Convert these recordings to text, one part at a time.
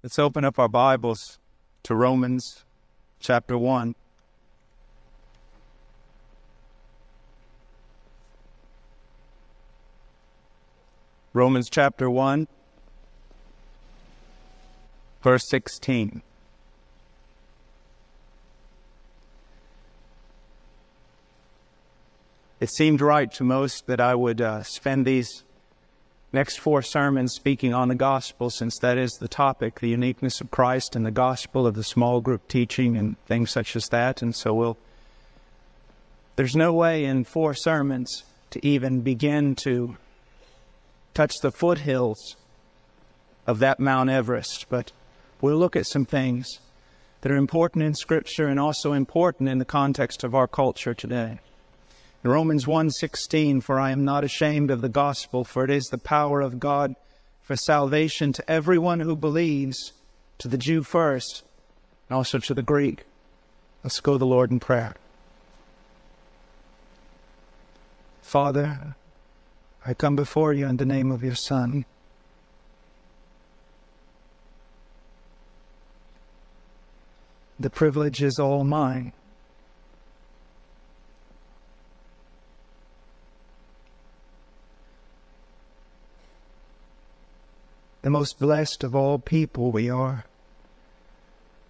Let's open up our Bibles to Romans chapter 1. Romans chapter 1, verse 16. It seemed right to most that I would uh, spend these next four sermons speaking on the gospel, since that is the topic, the uniqueness of Christ and the gospel of the small group teaching and things such as that. And so we'll, there's no way in four sermons to even begin to touch the foothills of that Mount Everest, but we'll look at some things that are important in Scripture and also important in the context of our culture today. Romans 1:16, for I am not ashamed of the gospel, for it is the power of God for salvation to everyone who believes, to the Jew first, and also to the Greek. Let's go to the Lord in prayer. Father, I come before you in the name of your Son. The privilege is all mine. The most blessed of all people we are,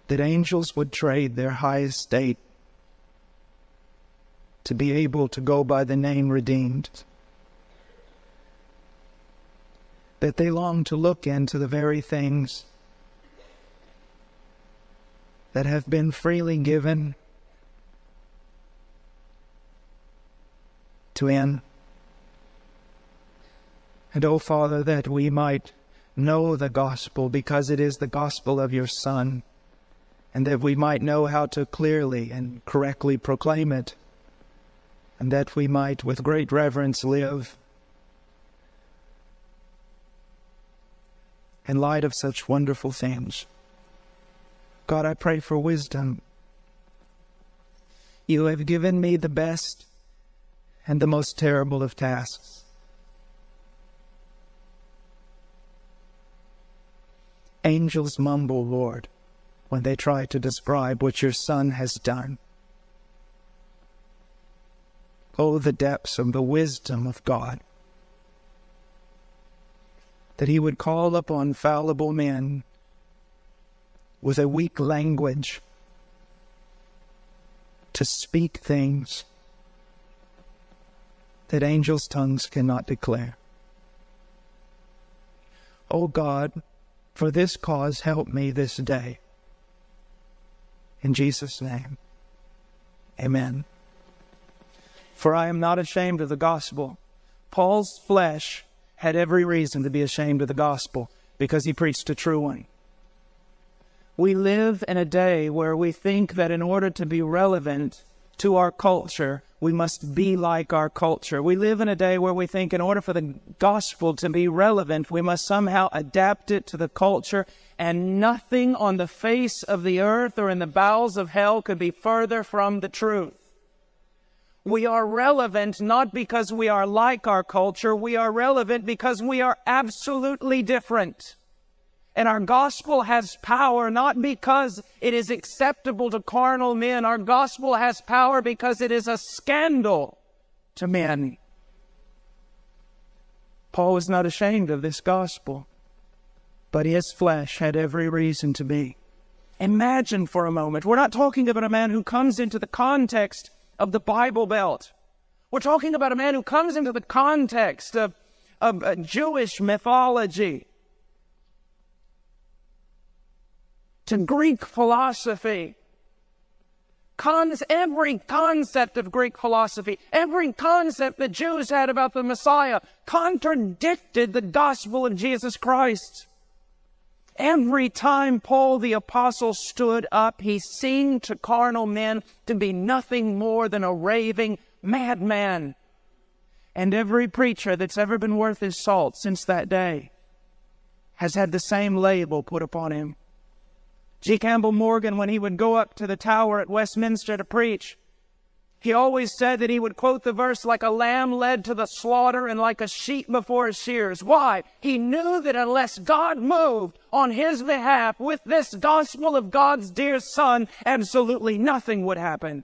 that angels would trade their high estate to be able to go by the name redeemed, that they long to look into the very things that have been freely given to Him. And, O oh Father, that we might know the gospel because it is the gospel of your Son, and that we might know how to clearly and correctly proclaim it, and that we might with great reverence live in light of such wonderful things. God, I pray for wisdom. You have given me the best and the most terrible of tasks. Angels mumble, Lord, when they try to describe what your Son has done. Oh, the depths of the wisdom of God. That He would call upon fallible men with a weak language to speak things that angels' tongues cannot declare. O oh God, for this cause, help me this day. In Jesus' name, amen. For I am not ashamed of the gospel. Paul's flesh had every reason to be ashamed of the gospel because he preached a true one. We live in a day where we think that in order to be relevant to our culture, we must be like our culture. We live in a day where we think in order for the gospel to be relevant, we must somehow adapt it to the culture, and nothing on the face of the earth or in the bowels of hell could be further from the truth. We are relevant not because we are like our culture, we are relevant because we are absolutely different. And our gospel has power not because it is acceptable to carnal men. Our gospel has power because it is a scandal to men. Paul was not ashamed of this gospel, but his flesh had every reason to be. Imagine for a moment, we're not talking about a man who comes into the context of the Bible Belt. We're talking about a man who comes into the context of, of uh, Jewish mythology to Greek philosophy. Cons- every concept of Greek philosophy, every concept the Jews had about the Messiah contradicted the gospel of Jesus Christ. Every time Paul the Apostle stood up, he seemed to carnal men to be nothing more than a raving madman. And every preacher that's ever been worth his salt since that day has had the same label put upon him. G. Campbell Morgan, when he would go up to the tower at Westminster to preach, He always said that he would quote the verse like a lamb led to the slaughter and like a sheep before his shears. Why? He knew that unless God moved on his behalf with this gospel of God's dear son, absolutely nothing would happen.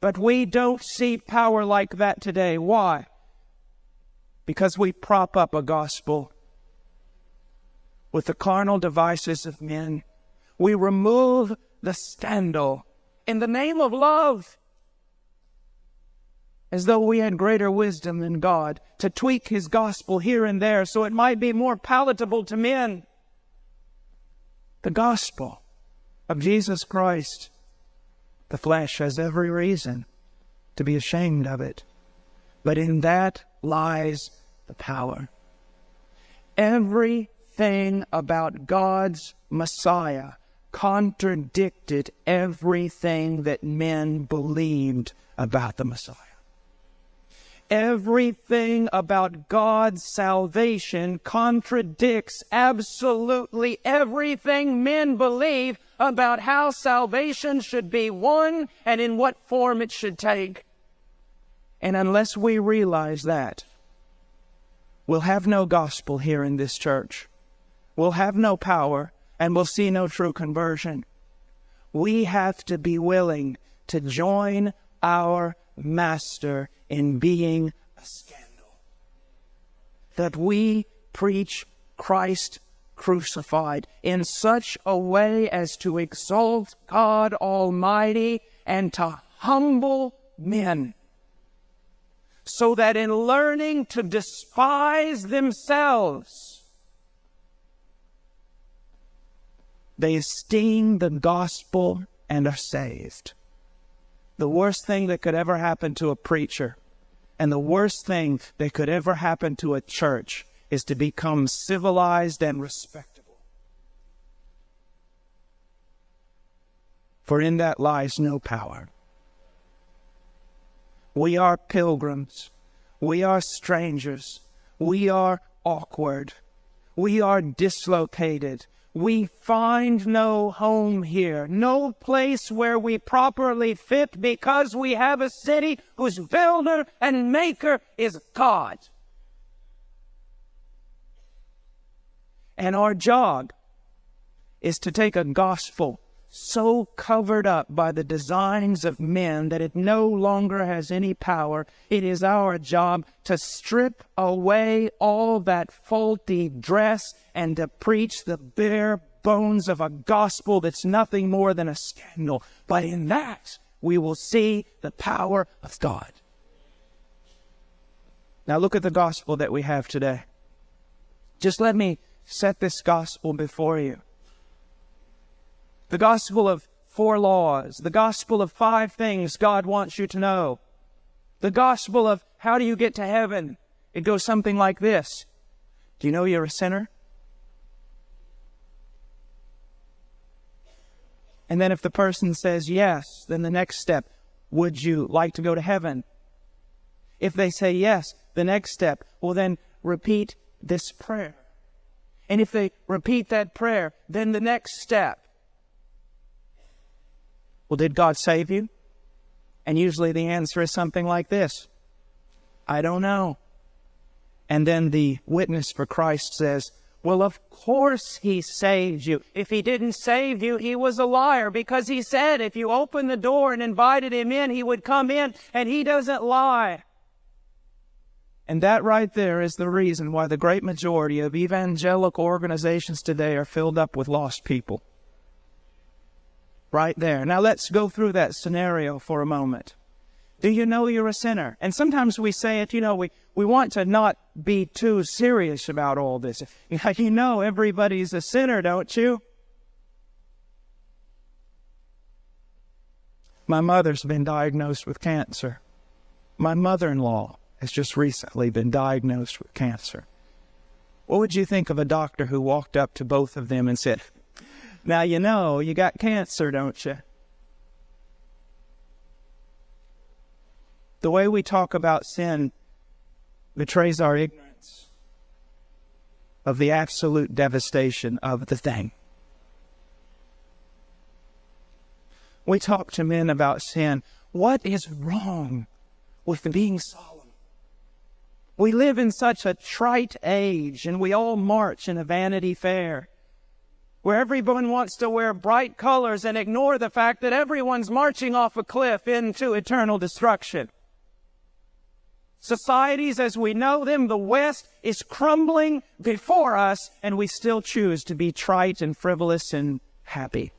But we don't see power like that today. Why? Because we prop up a gospel with the carnal devices of men. We remove the scandal in the name of love as though we had greater wisdom than God, to tweak His gospel here and there so it might be more palatable to men. The gospel of Jesus Christ, the flesh has every reason to be ashamed of it, but in that lies the power. Everything about God's Messiah contradicted everything that men believed about the Messiah. Everything about God's salvation contradicts absolutely everything men believe about how salvation should be won and in what form it should take. And unless we realize that, we'll have no gospel here in this church. We'll have no power and we'll see no true conversion. We have to be willing to join our master in being a scandal. That we preach Christ crucified in such a way as to exalt God Almighty and to humble men. So that in learning to despise themselves, they esteem the gospel and are saved the worst thing that could ever happen to a preacher and the worst thing that could ever happen to a church is to become civilized and respectable. For in that lies no power. We are pilgrims. We are strangers. We are awkward. We are dislocated. We find no home here, no place where we properly fit because we have a city whose builder and maker is God. And our job is to take a gospel so covered up by the designs of men that it no longer has any power. It is our job to strip away all that faulty dress and to preach the bare bones of a gospel that's nothing more than a scandal. But in that, we will see the power of God. Now look at the gospel that we have today. Just let me set this gospel before you the gospel of four laws, the gospel of five things God wants you to know, the gospel of how do you get to heaven. It goes something like this Do you know you're a sinner? And then if the person says yes, then the next step, would you like to go to heaven? If they say yes, the next step, well then repeat this prayer. And if they repeat that prayer, then the next step, well, did God save you? And usually the answer is something like this I don't know. And then the witness for Christ says, Well, of course he saved you. If he didn't save you, he was a liar because he said if you opened the door and invited him in, he would come in, and he doesn't lie. And that right there is the reason why the great majority of evangelical organizations today are filled up with lost people right there. Now let's go through that scenario for a moment. Do you know you're a sinner? And sometimes we say it, you know, we, we want to not be too serious about all this. You know everybody's a sinner, don't you? My mother's been diagnosed with cancer. My mother-in-law has just recently been diagnosed with cancer. What would you think of a doctor who walked up to both of them and said, now you know you got cancer, don't you? The way we talk about sin betrays our ignorance of the absolute devastation of the thing. We talk to men about sin. What is wrong with being solemn? We live in such a trite age, and we all march in a Vanity Fair where everyone wants to wear bright colors and ignore the fact that everyone's marching off a cliff into eternal destruction. Societies as we know them, the West, is crumbling before us, and we still choose to be trite and frivolous and happy.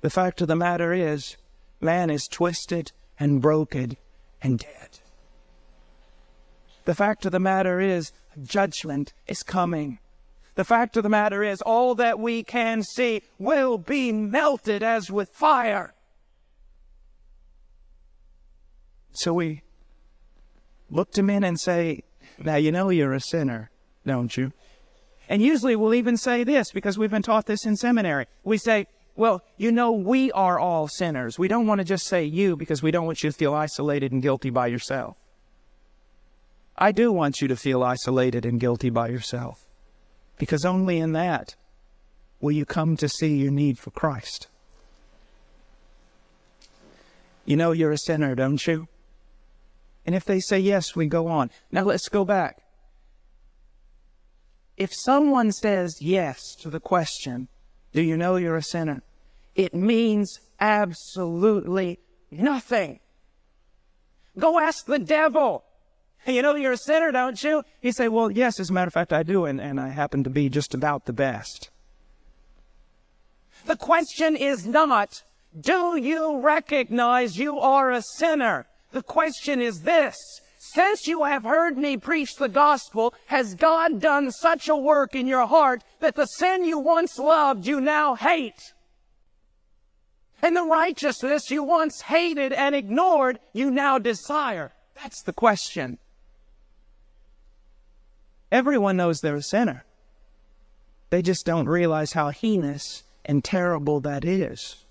The fact of the matter is, man is twisted and broken and dead. The fact of the matter is, judgment is coming. The fact of the matter is, all that we can see will be melted as with fire. So we look to men and say, Now you know you're a sinner, don't you? And usually we'll even say this because we've been taught this in seminary. We say, well, you know, we are all sinners. We don't want to just say you because we don't want you to feel isolated and guilty by yourself. I do want you to feel isolated and guilty by yourself because only in that will you come to see your need for Christ. You know you're a sinner, don't you? And if they say yes, we go on. Now let's go back. If someone says yes to the question, do you know you're a sinner? It means absolutely nothing. Go ask the devil. You know you're a sinner, don't you? He say, well, yes, as a matter of fact, I do, and, and I happen to be just about the best. The question is not, do you recognize you are a sinner? The question is this, since you have heard me preach the gospel, has God done such a work in your heart that the sin you once loved you now hate? And the righteousness you once hated and ignored you now desire? That's the question. Everyone knows they're a sinner. They just don't realize how heinous and terrible that is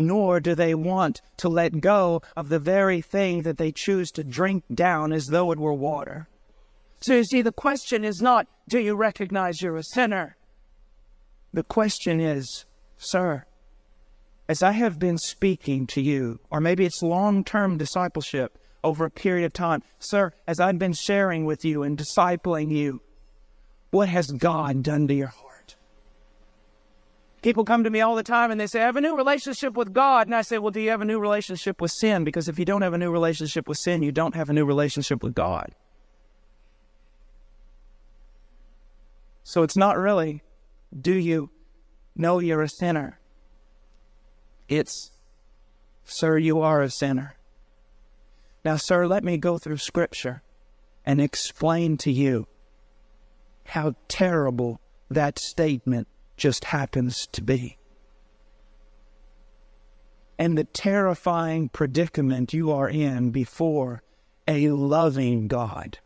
nor do they want to let go of the very thing that they choose to drink down as though it were water. So you see, the question is not, do you recognize you're a sinner? The question is, sir, as I have been speaking to you, or maybe it's long term discipleship over a period of time, sir, as I've been sharing with you and discipling you, what has God done to your heart? People come to me all the time and they say, I have a new relationship with God. And I say, Well, do you have a new relationship with sin? Because if you don't have a new relationship with sin, you don't have a new relationship with God. So it's not really, do you know you're a sinner? It's, sir, you are a sinner. Now, sir, let me go through Scripture and explain to you how terrible that statement just happens to be. And the terrifying predicament you are in before a loving God.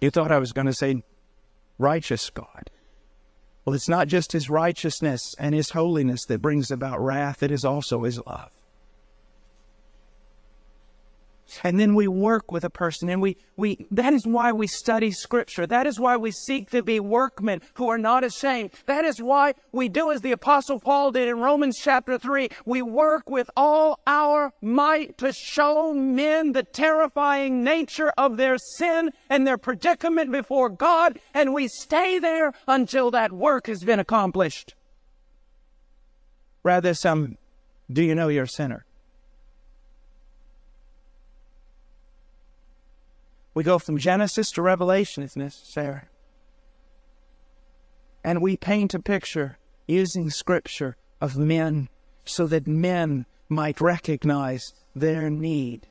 You thought I was going to say righteous God. Well, it's not just his righteousness and his holiness that brings about wrath, it is also his love. And then we work with a person and we, we that is why we study scripture. That is why we seek to be workmen who are not ashamed. That is why we do as the apostle paul did in romans chapter 3 we work with all our might to show men the terrifying nature of their sin and their predicament before god and we stay there until that work has been accomplished. Rather some do you know you're a sinner We go from Genesis to Revelation if necessary. And we paint a picture using Scripture of men so that men might recognize their need.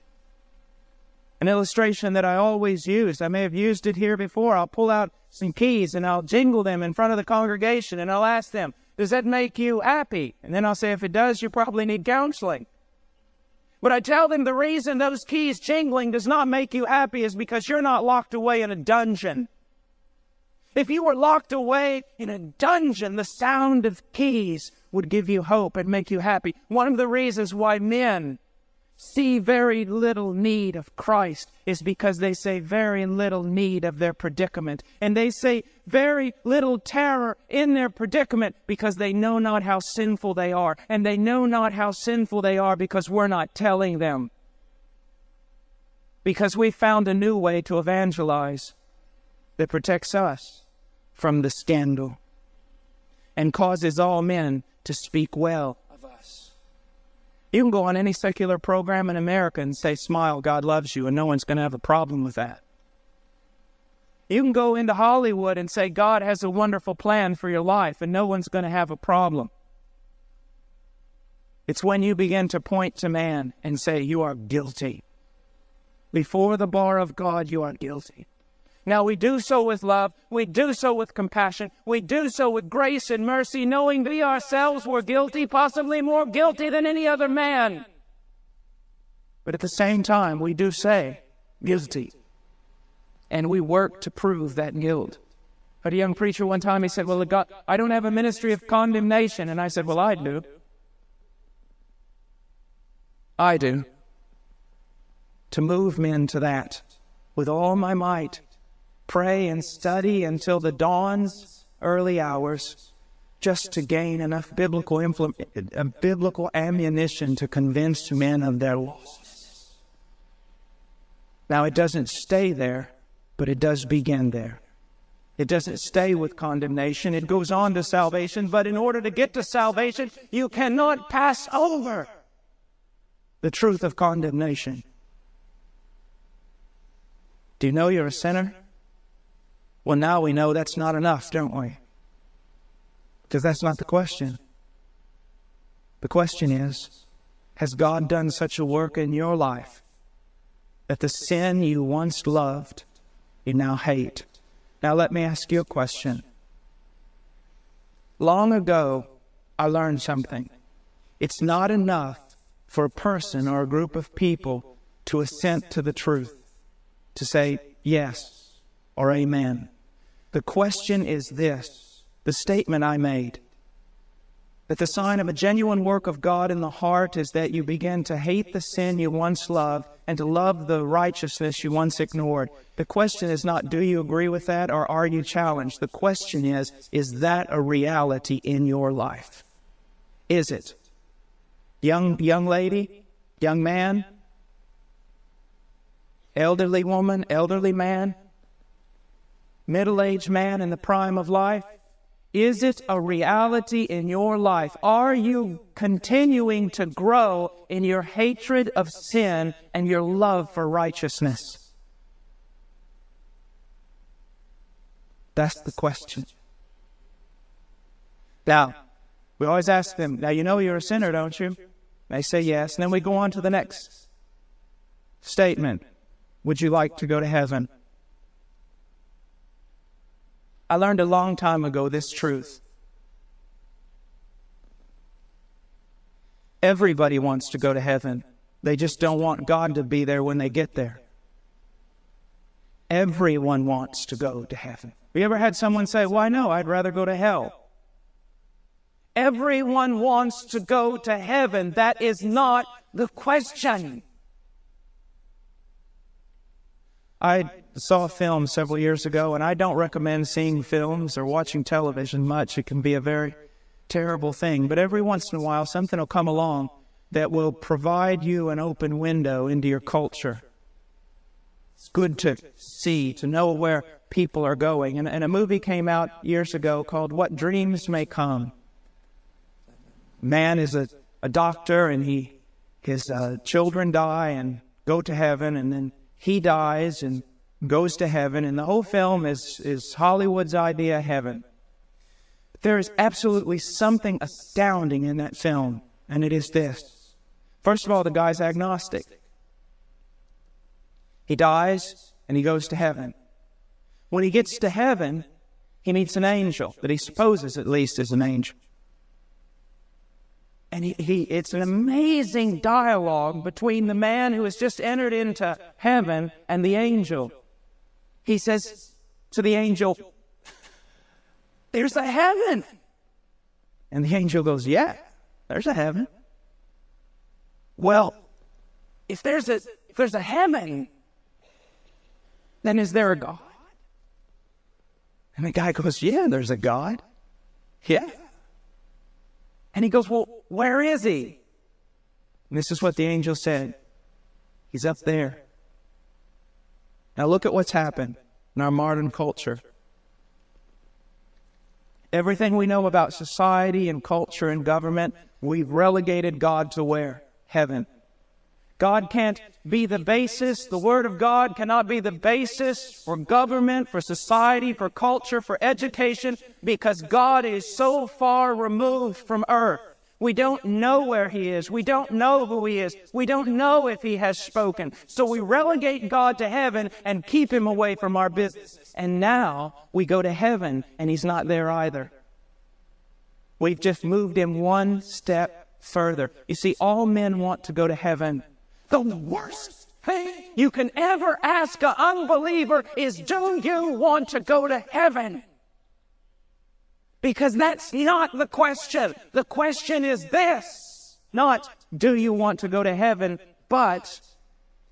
An illustration that I always use, I may have used it here before. I'll pull out some keys and I'll jingle them in front of the congregation and I'll ask them, Does that make you happy? And then I'll say, If it does, you probably need counseling. But I tell them the reason those keys jingling does not make you happy is because you're not locked away in a dungeon. If you were locked away in a dungeon, the sound of keys would give you hope and make you happy. One of the reasons why men see very little need of Christ is because they say very little need of their predicament. And they say very little terror in their predicament because they know not how sinful they are. And they know not how sinful they are because we're not telling them. Because we found a new way to evangelize that protects us from the scandal and causes all men to speak well you can go on any secular program in America and say, Smile, God loves you, and no one's going to have a problem with that. You can go into Hollywood and say, God has a wonderful plan for your life, and no one's going to have a problem. It's when you begin to point to man and say, You are guilty. Before the bar of God, you are guilty. Now we do so with love, we do so with compassion, we do so with grace and mercy, knowing we ourselves were guilty, possibly more guilty than any other man. But at the same time, we do say guilty. And we work to prove that guilt. But a young preacher one time, he said, Well, God, I don't have a ministry of condemnation. And I said, Well, I do. I do. To move men to that with all my might pray and study until the dawn's early hours just to gain enough biblical, influ- uh, biblical ammunition to convince men of their loss. Now, it doesn't stay there, but it does begin there. It doesn't stay with condemnation, it goes on to salvation. But in order to get to salvation, you cannot pass over the truth of condemnation. Do you know you're a sinner? Well, now we know that's not enough, don't we? Because that's not the question. The question is Has God done such a work in your life that the sin you once loved, you now hate? Now, let me ask you a question. Long ago, I learned something. It's not enough for a person or a group of people to assent to the truth, to say yes or amen. The question is this the statement I made that the sign of a genuine work of God in the heart is that you begin to hate the sin you once loved and to love the righteousness you once ignored. The question is not, do you agree with that or are you challenged? The question is, is that a reality in your life? Is it? Young, young lady, young man, elderly woman, elderly man, middle aged man in the prime of life? Is it a reality in your life? Are you continuing to grow in your hatred of sin and your love for righteousness? That's the question. Now, we always ask them, now you know you're a sinner, don't you? They say yes. And then we go on to the next statement Would you like to go to heaven? I learned a long time ago this truth. Everybody wants to go to heaven. They just don't want God to be there when they get there. Everyone wants to go to heaven. Have you ever had someone say, Why no, I'd rather go to hell? Everyone wants to go to heaven. That is not the question. I saw a film several years ago, and I don't recommend seeing films or watching television much. It can be a very terrible thing. But every once in a while, something will come along that will provide you an open window into your culture. It's good to see, to know where people are going. And, and a movie came out years ago called What Dreams May Come. Man is a, a doctor, and he his uh, children die and go to heaven, and then he dies and goes to heaven, and the whole film is, is Hollywood's idea of heaven. But There is absolutely something astounding in that film, and it is this. First of all, the guy's agnostic. He dies and he goes to heaven. When he gets to heaven, he meets an angel that he supposes at least is an angel. And he, he, it's an amazing dialogue between the man who has just entered into heaven and the angel. He says to the angel, There's a heaven. And the angel goes, Yeah, there's a heaven. Well, if there's a if there's a heaven, then is there a God? And the guy goes, Yeah, there's a God. Yeah. And he goes, Well, where is he? And this is what the angel said He's up there. Now look at what's happened in our modern culture. Everything we know about society and culture and government, we've relegated God to where? Heaven. God can't be the basis. The Word of God cannot be the basis for government, for society, for culture, for education, because God is so far removed from earth. We don't know where He is. We don't know who He is. We don't know if He has spoken. So we relegate God to heaven and keep Him away from our business. And now we go to heaven and He's not there either. We've just moved Him one step further. You see, all men want to go to heaven. The worst thing you can ever ask an unbeliever is, Do you want to go to heaven? Because that's not the question. The question is this not, Do you want to go to heaven? But,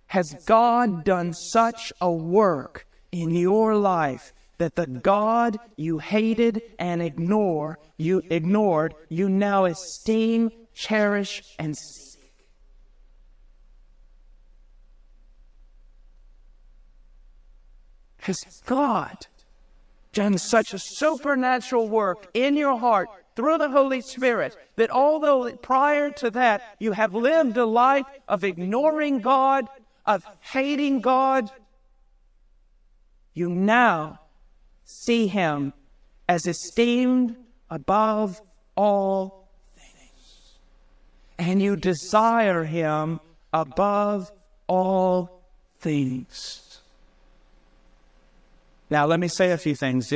Has God done such a work in your life that the God you hated and ignore, you ignored, you now esteem, cherish, and Has God done such a supernatural work in your heart through the Holy Spirit that although prior to that you have lived a life of ignoring God, of hating God, you now see Him as esteemed above all things. And you desire Him above all things. Now, let me say a few things.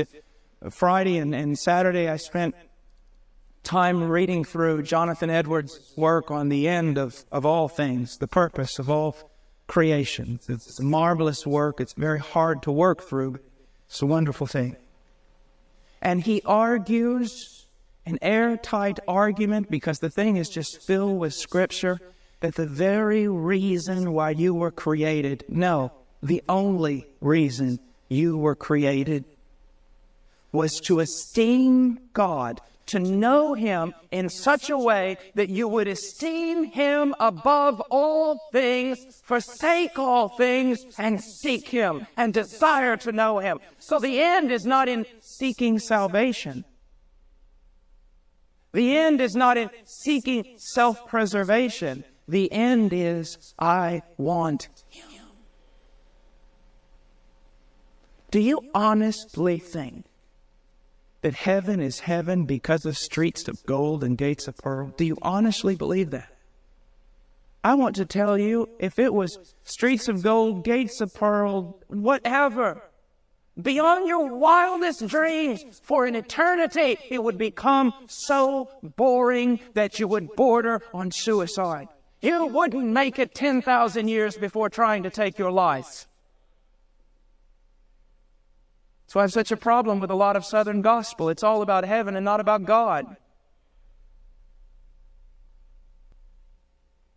Friday and, and Saturday, I spent time reading through Jonathan Edwards' work on the end of, of all things, the purpose of all creation. It's a marvelous work. It's very hard to work through, it's a wonderful thing. And he argues an airtight argument because the thing is just filled with scripture that the very reason why you were created, no, the only reason you were created was to esteem God, to know Him in such a way that you would esteem Him above all things, forsake all things, and seek Him and desire to know Him. So the end is not in seeking salvation. The end is not in seeking self preservation. The end is, I want Him. Do you honestly think that heaven is heaven because of streets of gold and gates of pearl? Do you honestly believe that? I want to tell you if it was streets of gold, gates of pearl, whatever, beyond your wildest dreams for an eternity, it would become so boring that you would border on suicide. You wouldn't make it 10,000 years before trying to take your life. So I have such a problem with a lot of Southern gospel. It's all about heaven and not about God.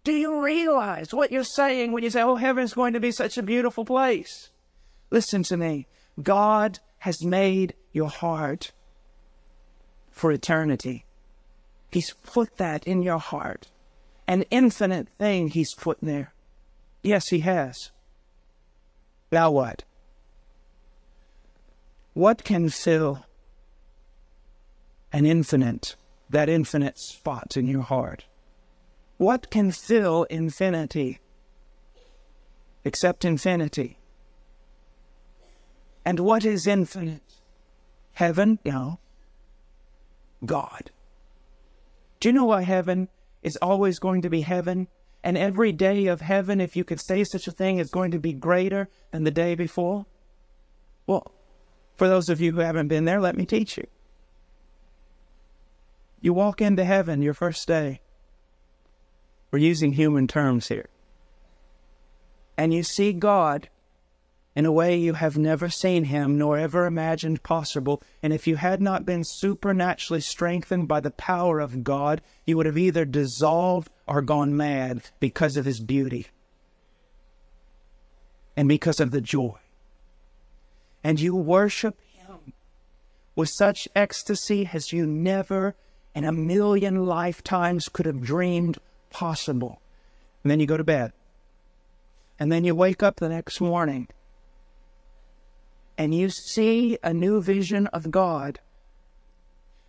Do you realize what you're saying when you say, oh, heaven's going to be such a beautiful place? Listen to me. God has made your heart for eternity. He's put that in your heart. An infinite thing He's put there. Yes, He has. Now what? What can fill an infinite, that infinite spot in your heart? What can fill infinity except infinity? And what is infinite? Heaven? No. God. Do you know why heaven is always going to be heaven? And every day of heaven, if you could say such a thing, is going to be greater than the day before? Well, for those of you who haven't been there, let me teach you. You walk into heaven your first day. We're using human terms here. And you see God in a way you have never seen him nor ever imagined possible. And if you had not been supernaturally strengthened by the power of God, you would have either dissolved or gone mad because of his beauty. and because of the joy. And you worship Him with such ecstasy as you never in a million lifetimes could have dreamed possible. And then you go to bed. And then you wake up the next morning and you see a new vision of God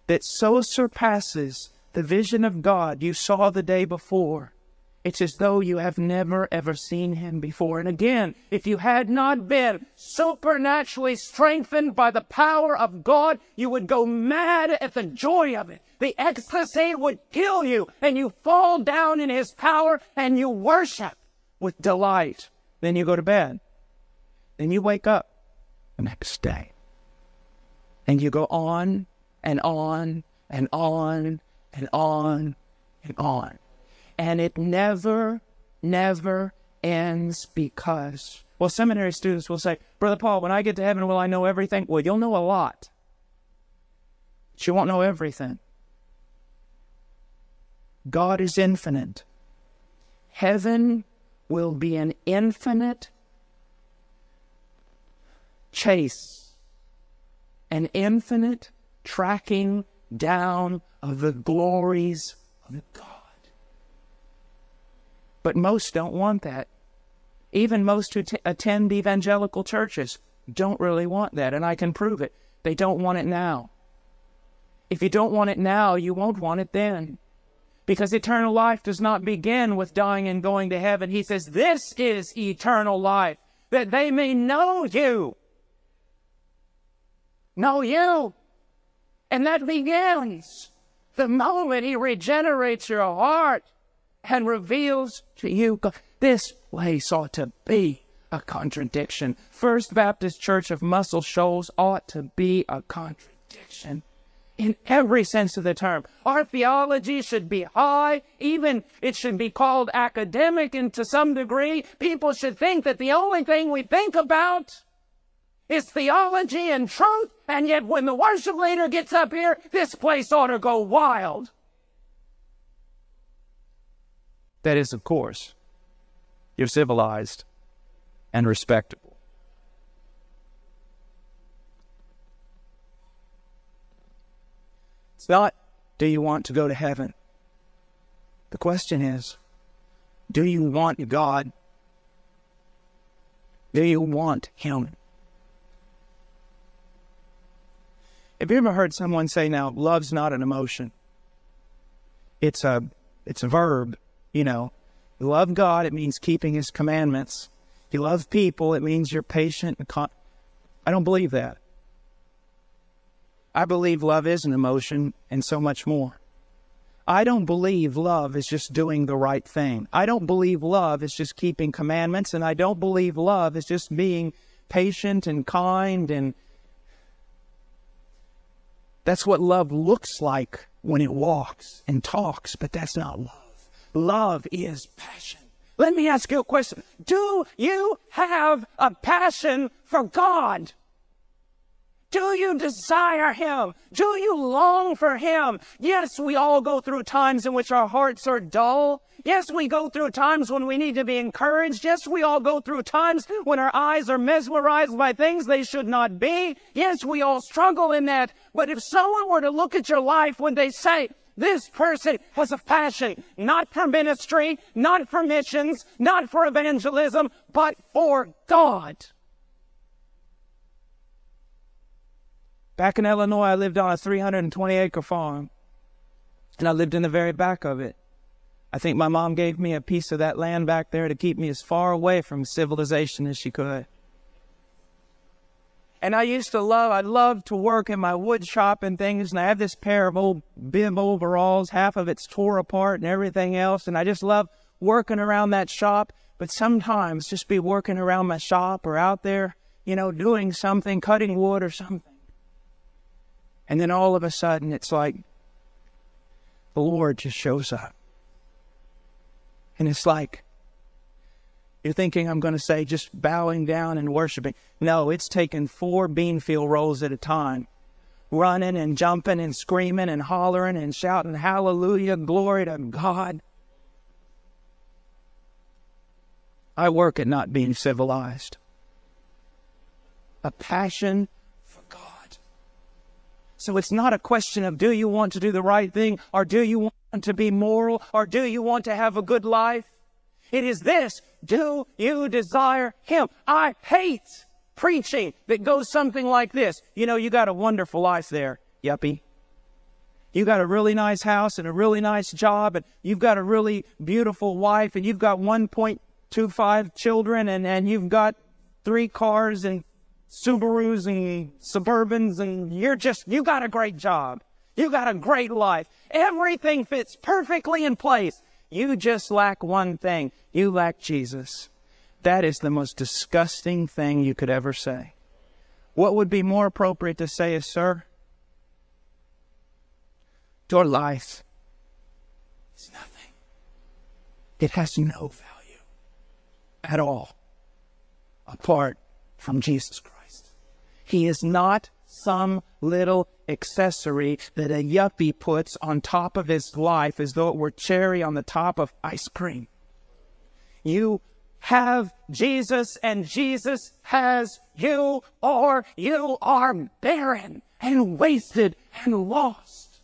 that so surpasses the vision of God you saw the day before. It's as though you have never ever seen him before. And again, if you had not been supernaturally strengthened by the power of God, you would go mad at the joy of it. The ecstasy would kill you, and you fall down in his power and you worship with delight. Then you go to bed. Then you wake up the next day. And you go on and on and on and on and on. And it never, never ends because, well, seminary students will say, Brother Paul, when I get to heaven, will I know everything? Well, you'll know a lot, but you won't know everything. God is infinite. Heaven will be an infinite chase, an infinite tracking down of the glories of God. But most don't want that. Even most who attend evangelical churches don't really want that, and I can prove it. They don't want it now. If you don't want it now, you won't want it then. Because eternal life does not begin with dying and going to heaven. He says, This is eternal life, that they may know you. Know you. And that begins the moment He regenerates your heart and reveals to you. This place ought to be a contradiction. First Baptist Church of Muscle Shoals ought to be a contradiction in every sense of the term. Our theology should be high, even it should be called academic, and to some degree, people should think that the only thing we think about is theology and truth, and yet when the worship leader gets up here, this place ought to go wild. That is, of course, you're civilized and respectable. It's not, do you want to go to heaven? The question is, do you want God? Do you want Him? Have you ever heard someone say, now, love's not an emotion? It's a, it's a verb. You know, you love God, it means keeping His commandments. You love people, it means you're patient I don't believe that. I believe love is an emotion and so much more. I don't believe love is just doing the right thing. I don't believe love is just keeping commandments, and I don't believe love is just being patient and kind and that's what love looks like when it walks and talks, but that's not love. Love is passion. Let me ask you a question. Do you have a passion for God? Do you desire Him? Do you long for Him? Yes, we all go through times in which our hearts are dull. Yes, we go through times when we need to be encouraged. Yes, we all go through times when our eyes are mesmerized by things they should not be. Yes, we all struggle in that. But if someone were to look at your life, when they say, this person has a passion, not for ministry, not for missions, not for evangelism, but for God. Back in Illinois, I lived on a 320 acre farm, and I lived in the very back of it. I think my mom gave me a piece of that land back there to keep me as far away from civilization as she could. And I used to love, I loved to work in my wood shop and things. And I have this pair of old bib overalls, half of it's tore apart and everything else. And I just love working around that shop. But sometimes just be working around my shop or out there, you know, doing something, cutting wood or something. And then all of a sudden it's like the Lord just shows up. And it's like, you're thinking I'm going to say just bowing down and worshiping. No, it's taking four beanfield rolls at a time, running and jumping and screaming and hollering and shouting, Hallelujah, glory to God. I work at not being civilized. A passion for God. So it's not a question of do you want to do the right thing or do you want to be moral or do you want to have a good life? It is this do you desire Him? I hate preaching that goes something like this. You know, you got a wonderful life there, yuppie. You got a really nice house and a really nice job, and you've got a really beautiful wife, and you've got 1.25 children, and, and you've got three cars and Subarus and Suburbans, and you're just, you got a great job. You got a great life. Everything fits perfectly in place. You just lack one thing. You lack Jesus. That is the most disgusting thing you could ever say. What would be more appropriate to say is, sir, your life is nothing. It has no value at all apart from Jesus Christ. He is not some little accessory that a yuppie puts on top of his life as though it were cherry on the top of ice cream. You have Jesus and Jesus has you, or you are barren and wasted and lost.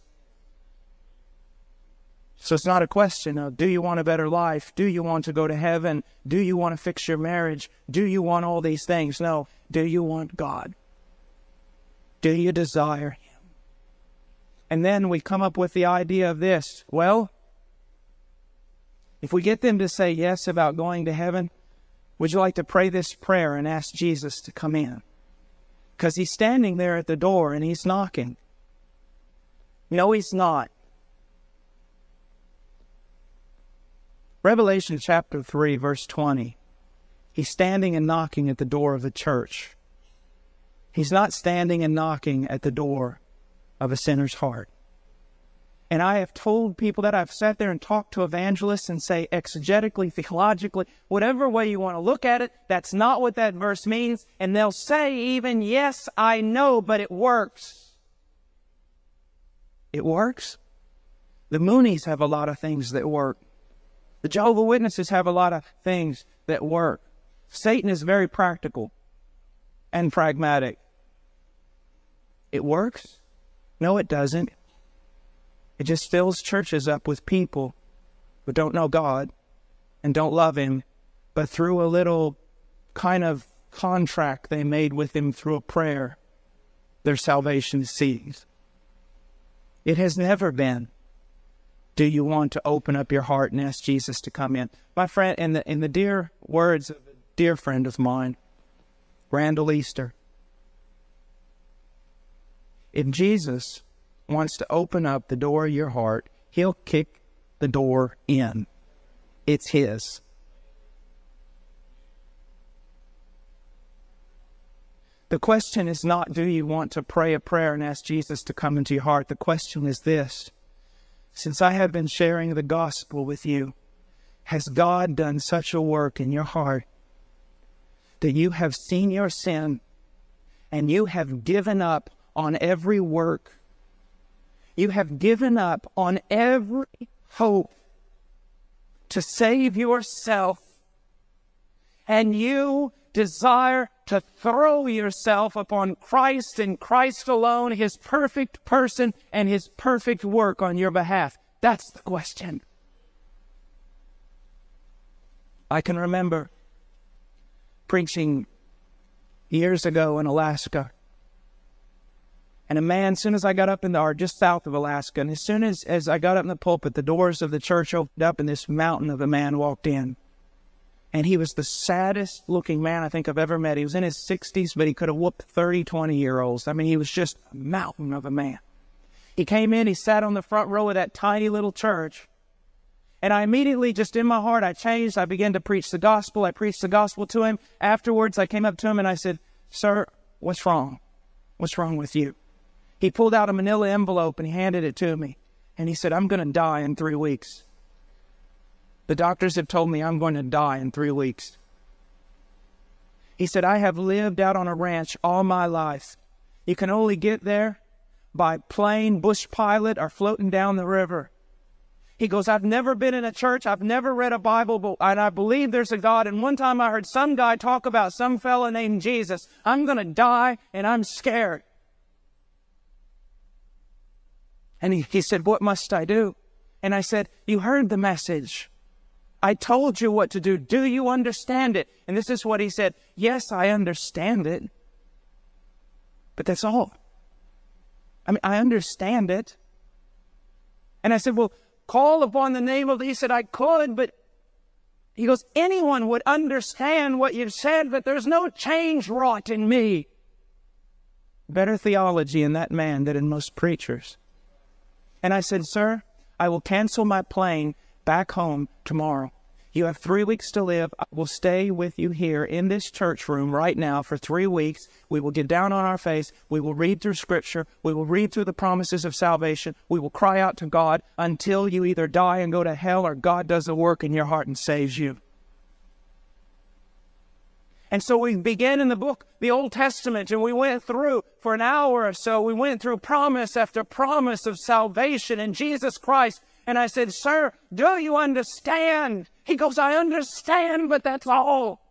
So it's not a question of do you want a better life? Do you want to go to heaven? Do you want to fix your marriage? Do you want all these things? No. Do you want God? Do you desire? And then we come up with the idea of this. Well, if we get them to say yes about going to heaven, would you like to pray this prayer and ask Jesus to come in? Because he's standing there at the door and he's knocking. No, he's not. Revelation chapter 3, verse 20. He's standing and knocking at the door of the church. He's not standing and knocking at the door of a sinner's heart. And I have told people that I've sat there and talked to evangelists and say exegetically, theologically, whatever way you want to look at it, that's not what that verse means. And they'll say even, yes, I know, but it works. It works. The Moonies have a lot of things that work. The Jehovah Witnesses have a lot of things that work. Satan is very practical and pragmatic. It works? No, it doesn't. It just fills churches up with people who don't know God and don't love Him, but through a little kind of contract they made with Him through a prayer, their salvation seized. It has never been do you want to open up your heart and ask Jesus to come in? My friend, in the, in the dear words of a dear friend of mine, Randall Easter, if Jesus wants to open up the door of your heart, he'll kick the door in. It's his. The question is not, do you want to pray a prayer and ask Jesus to come into your heart? The question is this since I have been sharing the gospel with you, has God done such a work in your heart that you have seen your sin and you have given up on every work? You have given up on every hope to save yourself, and you desire to throw yourself upon Christ and Christ alone, His perfect person and His perfect work on your behalf? That's the question. I can remember preaching years ago in Alaska. And a man, as soon as I got up in the, or just south of Alaska, and as soon as, as I got up in the pulpit, the doors of the church opened up and this mountain of a man walked in. And he was the saddest looking man I think I've ever met. He was in his 60s, but he could have whooped 30, 20 year olds. I mean, he was just a mountain of a man. He came in, he sat on the front row of that tiny little church. And I immediately, just in my heart, I changed. I began to preach the gospel. I preached the gospel to him. Afterwards, I came up to him and I said, Sir, what's wrong? What's wrong with you? He pulled out a manila envelope and he handed it to me. And he said, I'm going to die in three weeks. The doctors have told me I'm going to die in three weeks. He said, I have lived out on a ranch all my life. You can only get there by plane, bush pilot, or floating down the river. He goes, I've never been in a church. I've never read a Bible, but, and I believe there's a God. And one time I heard some guy talk about some fella named Jesus. I'm going to die and I'm scared. And he, he said, What must I do? And I said, You heard the message. I told you what to do. Do you understand it? And this is what he said Yes, I understand it. But that's all. I mean, I understand it. And I said, Well, call upon the name of, he said, I could, but he goes, anyone would understand what you've said, but there's no change wrought in me. Better theology in that man than in most preachers. And I said, Sir, I will cancel my plane back home tomorrow. You have three weeks to live. I will stay with you here in this church room right now for three weeks. We will get down on our face. We will read through Scripture. We will read through the promises of salvation. We will cry out to God until you either die and go to hell or God does the work in your heart and saves you. And so we began in the book, the Old Testament, and we went through for an hour or so. We went through promise after promise of salvation in Jesus Christ. And I said, Sir, do you understand? He goes, I understand, but that's all.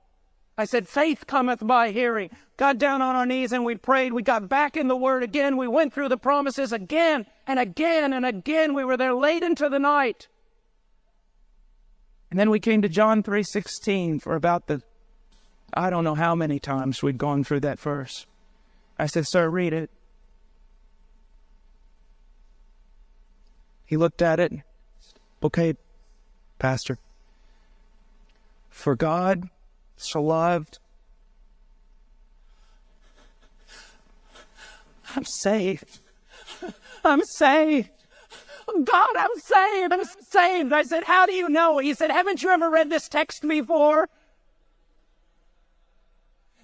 I said, faith cometh by hearing. Got down on our knees and we prayed. We got back in the Word again. We went through the promises again and again and again. We were there late into the night. And then we came to John 3.16 for about the, I don't know how many times we'd gone through that verse. I said, sir, read it. He looked at it. Okay, Pastor. For God so loved. I'm saved. I'm saved. God, I'm saved. I'm saved. I said, How do you know? He said, Haven't you ever read this text before?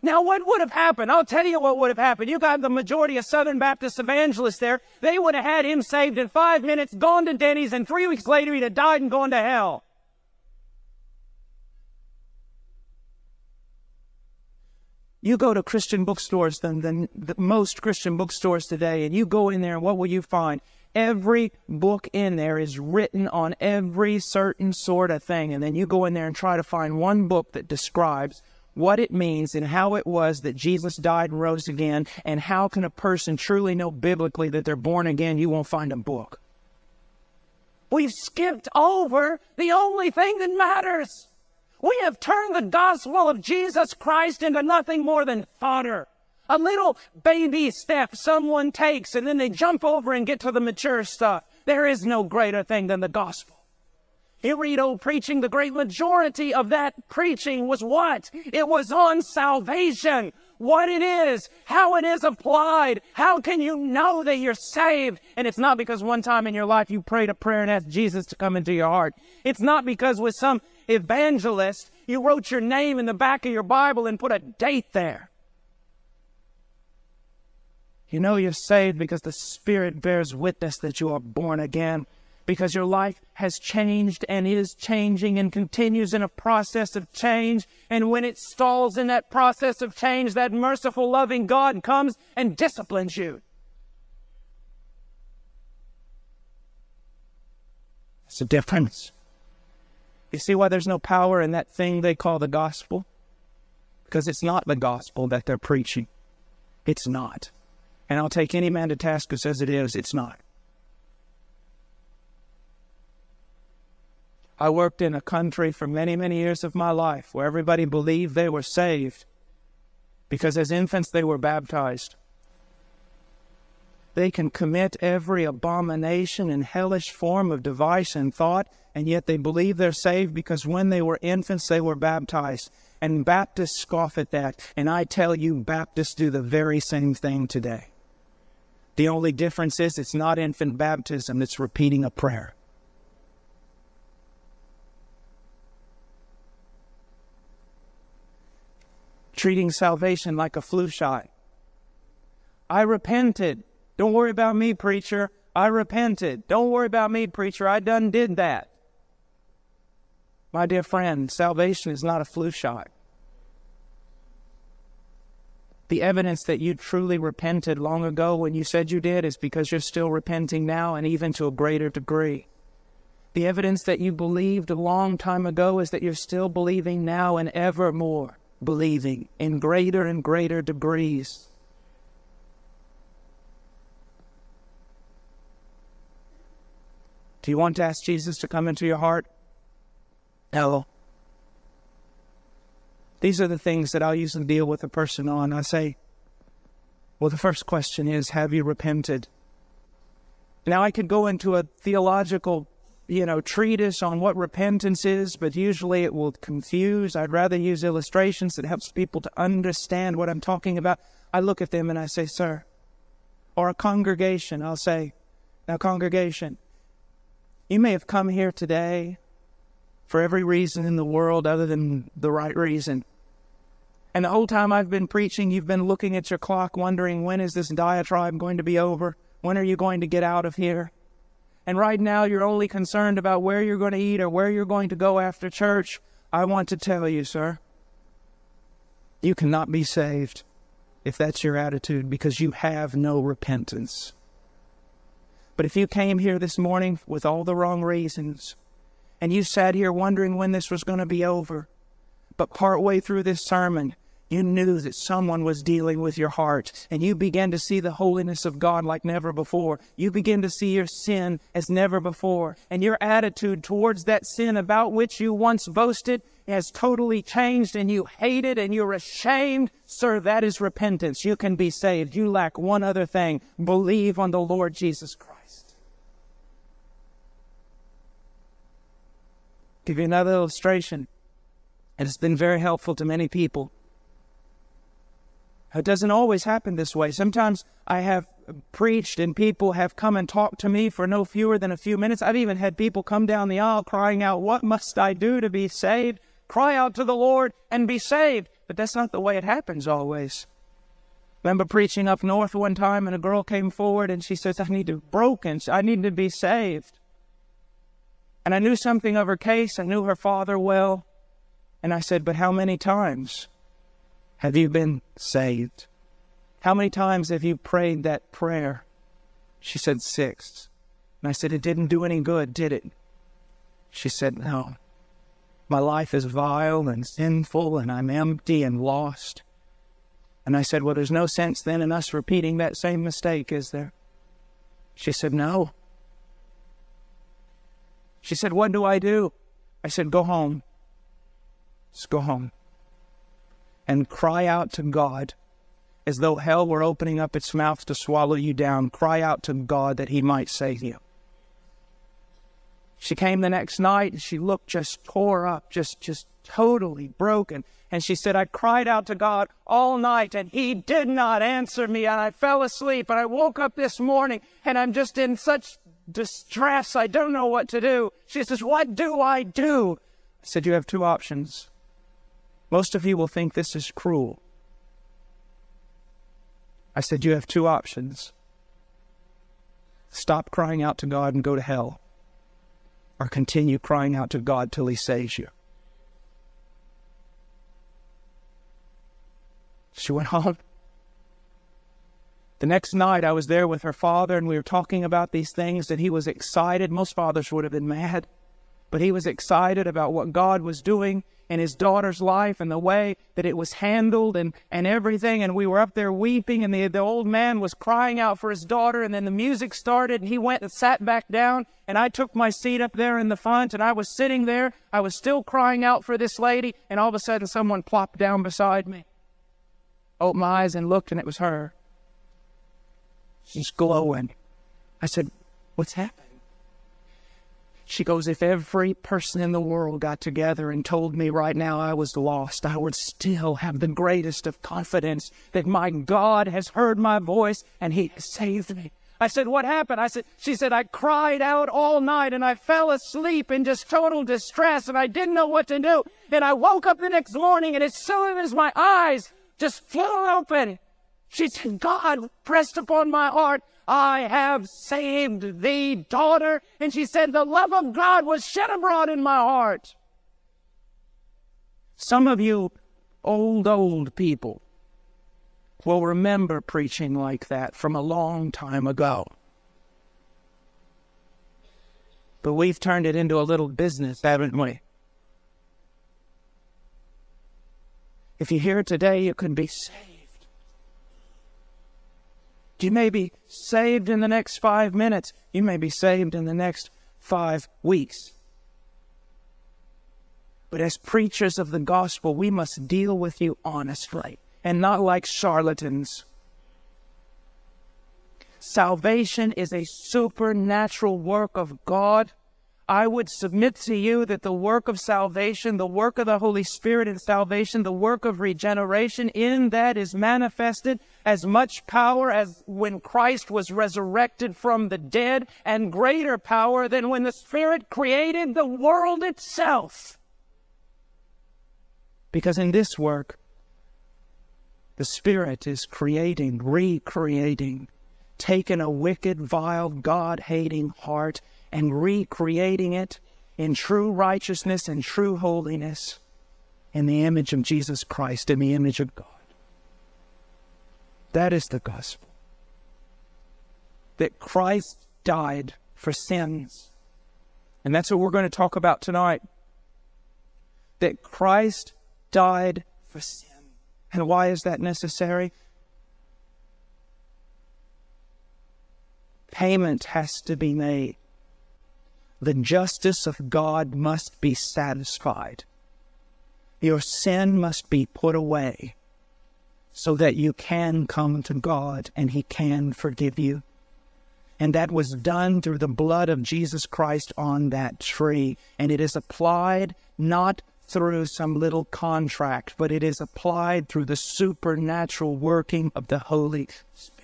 Now, what would have happened? I'll tell you what would have happened. You got the majority of Southern Baptist evangelists there. They would have had him saved in five minutes, gone to Denny's, and three weeks later he'd have died and gone to hell. You go to Christian bookstores, than, than the most Christian bookstores today, and you go in there, and what will you find? Every book in there is written on every certain sort of thing. And then you go in there and try to find one book that describes what it means and how it was that Jesus died and rose again, and how can a person truly know biblically that they're born again, you won't find a book. We've skipped over the only thing that matters. We have turned the gospel of Jesus Christ into nothing more than fodder. A little baby step someone takes and then they jump over and get to the mature stuff. There is no greater thing than the gospel. Old preaching, the great majority of that preaching was what? It was on salvation. What it is, how it is applied. How can you know that you're saved? And it's not because one time in your life you prayed a prayer and asked Jesus to come into your heart. It's not because with some evangelist, you wrote your name in the back of your Bible and put a date there. You know you're saved because the Spirit bears witness that you are born again, because your life has changed and is changing and continues in a process of change. And when it stalls in that process of change, that merciful, loving God comes and disciplines you. It's a difference. You see why there's no power in that thing they call the gospel? Because it's not the gospel that they're preaching. It's not. And I'll take any man to task who says it is, it's not. I worked in a country for many, many years of my life where everybody believed they were saved because as infants they were baptized. They can commit every abomination and hellish form of device and thought, and yet they believe they're saved because when they were infants, they were baptized. And Baptists scoff at that. And I tell you, Baptists do the very same thing today. The only difference is it's not infant baptism, it's repeating a prayer. Treating salvation like a flu shot. I repented. Don't worry about me, preacher. I repented. Don't worry about me, preacher. I done did that. My dear friend, salvation is not a flu shot. The evidence that you truly repented long ago when you said you did is because you're still repenting now and even to a greater degree. The evidence that you believed a long time ago is that you're still believing now and ever more believing in greater and greater degrees. Do you want to ask Jesus to come into your heart? No. These are the things that I'll usually deal with a person on. I say, well, the first question is, have you repented? Now, I could go into a theological, you know, treatise on what repentance is, but usually it will confuse. I'd rather use illustrations that helps people to understand what I'm talking about. I look at them and I say, sir, or a congregation, I'll say, now, congregation, you may have come here today for every reason in the world other than the right reason. And the whole time I've been preaching, you've been looking at your clock, wondering when is this diatribe going to be over? When are you going to get out of here? And right now, you're only concerned about where you're going to eat or where you're going to go after church. I want to tell you, sir, you cannot be saved if that's your attitude because you have no repentance. But if you came here this morning with all the wrong reasons, and you sat here wondering when this was going to be over. But partway through this sermon, you knew that someone was dealing with your heart, and you began to see the holiness of God like never before. You begin to see your sin as never before, and your attitude towards that sin about which you once boasted has totally changed, and you hate it, and you're ashamed. Sir, that is repentance. You can be saved. You lack one other thing believe on the Lord Jesus Christ. give you another illustration. And it's been very helpful to many people. It doesn't always happen this way. Sometimes I have preached and people have come and talked to me for no fewer than a few minutes. I've even had people come down the aisle crying out, What must I do to be saved? Cry out to the Lord and be saved. But that's not the way it happens always. Remember preaching up north one time and a girl came forward and she says, I need to be broken. I need to be saved. And I knew something of her case. I knew her father well. And I said, But how many times have you been saved? How many times have you prayed that prayer? She said, Six. And I said, It didn't do any good, did it? She said, No. My life is vile and sinful, and I'm empty and lost. And I said, Well, there's no sense then in us repeating that same mistake, is there? She said, No. She said, What do I do? I said, Go home. Just go home. And cry out to God as though hell were opening up its mouth to swallow you down. Cry out to God that He might save you. She came the next night and she looked just tore up, just, just totally broken. And she said, I cried out to God all night and He did not answer me. And I fell asleep and I woke up this morning and I'm just in such distress. I don't know what to do. She says, What do I do? I said, You have two options. Most of you will think this is cruel. I said, You have two options. Stop crying out to God and go to hell, or continue crying out to God till He saves you. She went home. The next night, I was there with her father, and we were talking about these things, and he was excited. Most fathers would have been mad, but he was excited about what God was doing in his daughter's life and the way that it was handled and, and everything. And we were up there weeping, and the, the old man was crying out for his daughter, and then the music started, and he went and sat back down, and I took my seat up there in the front, and I was sitting there. I was still crying out for this lady, and all of a sudden, someone plopped down beside me. Opened my eyes and looked, and it was her. She's glowing. I said, What's happened? She goes, If every person in the world got together and told me right now I was lost, I would still have the greatest of confidence that my God has heard my voice and He has saved me. I said, What happened? I said, She said, I cried out all night and I fell asleep in just total distress and I didn't know what to do. And I woke up the next morning and as soon as my eyes just flew open, she said, God pressed upon my heart, I have saved thee, daughter. And she said, the love of God was shed abroad in my heart. Some of you old, old people will remember preaching like that from a long time ago. But we've turned it into a little business, haven't we? If you hear it today, you could be saved. You may be saved in the next five minutes. You may be saved in the next five weeks. But as preachers of the gospel, we must deal with you honestly and not like charlatans. Salvation is a supernatural work of God I would submit to you that the work of salvation, the work of the Holy Spirit in salvation, the work of regeneration, in that is manifested as much power as when Christ was resurrected from the dead, and greater power than when the Spirit created the world itself. Because in this work, the Spirit is creating, recreating, taking a wicked, vile, God hating heart and recreating it in true righteousness and true holiness in the image of Jesus Christ, in the image of God. That is the gospel. That Christ died for sins. And that's what we're going to talk about tonight. That Christ died for sin. And why is that necessary? Payment has to be made the justice of God must be satisfied. Your sin must be put away so that you can come to God and He can forgive you. And that was done through the blood of Jesus Christ on that tree. And it is applied not through some little contract, but it is applied through the supernatural working of the Holy Spirit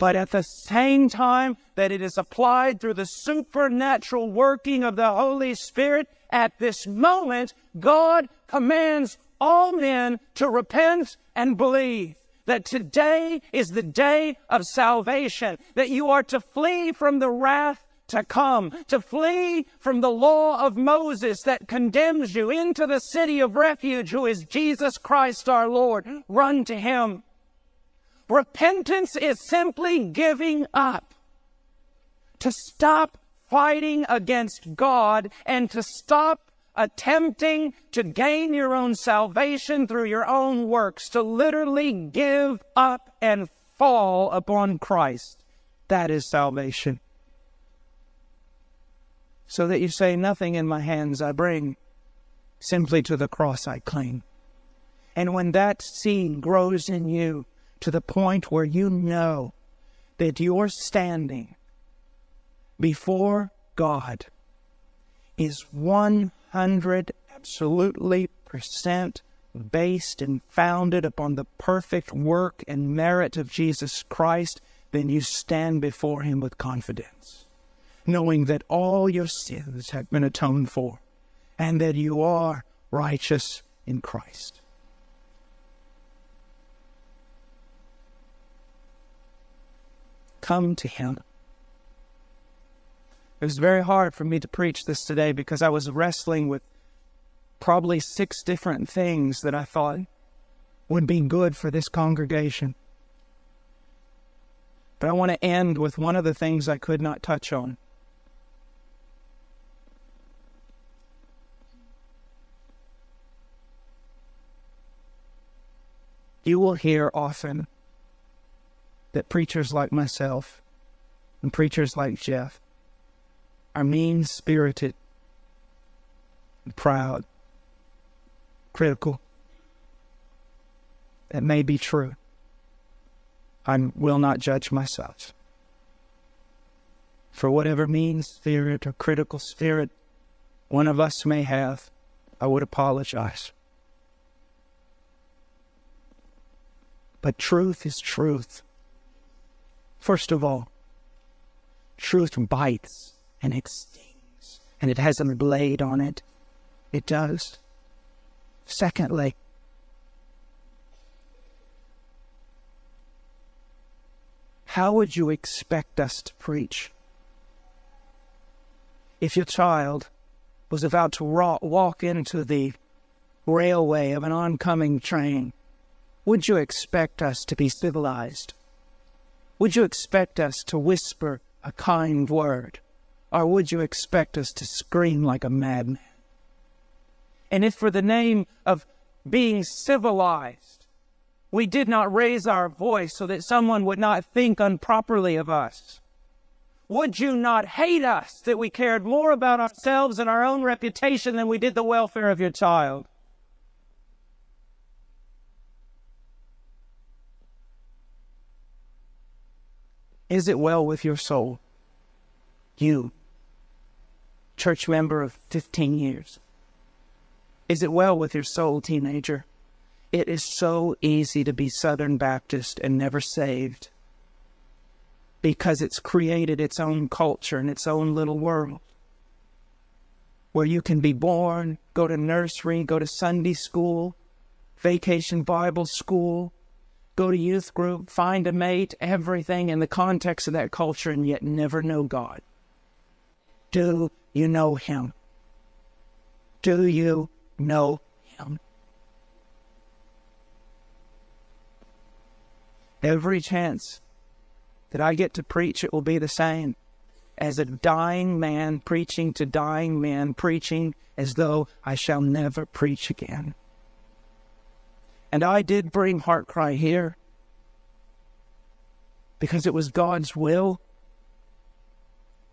but at the same time that it is applied through the supernatural working of the Holy Spirit, at this moment, God commands all men to repent and believe that today is the day of salvation, that you are to flee from the wrath to come, to flee from the law of Moses that condemns you into the city of refuge, who is Jesus Christ our Lord. Run to him. Repentance is simply giving up. To stop fighting against God and to stop attempting to gain your own salvation through your own works, to literally give up and fall upon Christ. That is salvation. So that you say, Nothing in my hands I bring, simply to the cross I cling. And when that seed grows in you, to the point where you know that you're standing before God is 100 absolutely percent based and founded upon the perfect work and merit of Jesus Christ, then you stand before Him with confidence, knowing that all your sins have been atoned for and that you are righteous in Christ. Come to Him. It was very hard for me to preach this today because I was wrestling with probably six different things that I thought would be good for this congregation. But I want to end with one of the things I could not touch on. You will hear often that preachers like myself and preachers like Jeff are mean spirited, proud, critical. That may be true. I will not judge myself. For whatever mean spirit or critical spirit one of us may have, I would apologize. But truth is truth. First of all, truth bites and it stings, and it has a blade on it. It does. Secondly, how would you expect us to preach? If your child was about to walk into the railway of an oncoming train, would you expect us to be civilized? Would you expect us to whisper a kind word? Or would you expect us to scream like a madman? And if for the name of being civilized, we did not raise our voice so that someone would not think improperly of us, would you not hate us that we cared more about ourselves and our own reputation than we did the welfare of your child? Is it well with your soul? You, church member of 15 years. Is it well with your soul, teenager? It is so easy to be Southern Baptist and never saved because it's created its own culture and its own little world where you can be born, go to nursery, go to Sunday school, vacation Bible school, go to youth group, find a mate, everything in the context of that culture, and yet never know God. Do you know Him? Do you know Him? Every chance that I get to preach, it will be the same as a dying man preaching to dying men, preaching as though I shall never preach again. And I did bring Heart Cry here because it was God's will.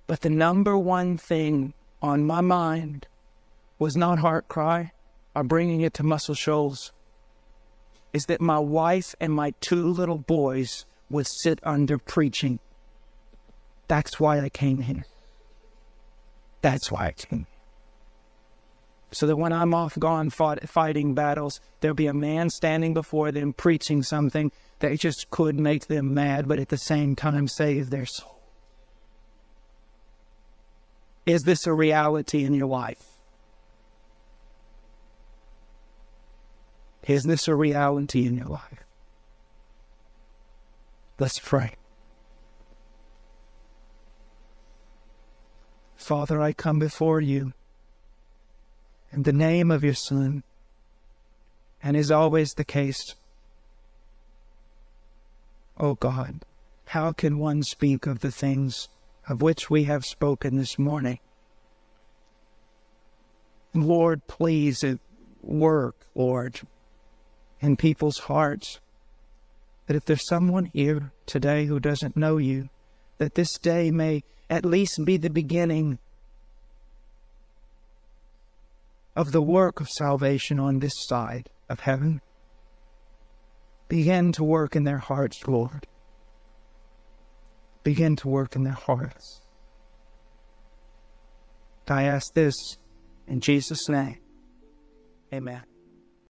But the number one thing on my mind was not Heart Cry or bringing it to Muscle Shoals, is that my wife and my two little boys would sit under preaching. That's why I came here. That's why I came so that when I'm off gone fought, fighting battles, there'll be a man standing before them preaching something that just could make them mad, but at the same time save their soul. Is this a reality in your life? Is this a reality in your life? Let's pray. Father, I come before you in the name of your Son, and is always the case. O oh God, how can one speak of the things of which we have spoken this morning? Lord, please uh, work, Lord, in people's hearts. That if there's someone here today who doesn't know you, that this day may at least be the beginning of the work of salvation on this side of heaven. Begin to work in their hearts, Lord. Begin to work in their hearts. I ask this in Jesus' name. Amen.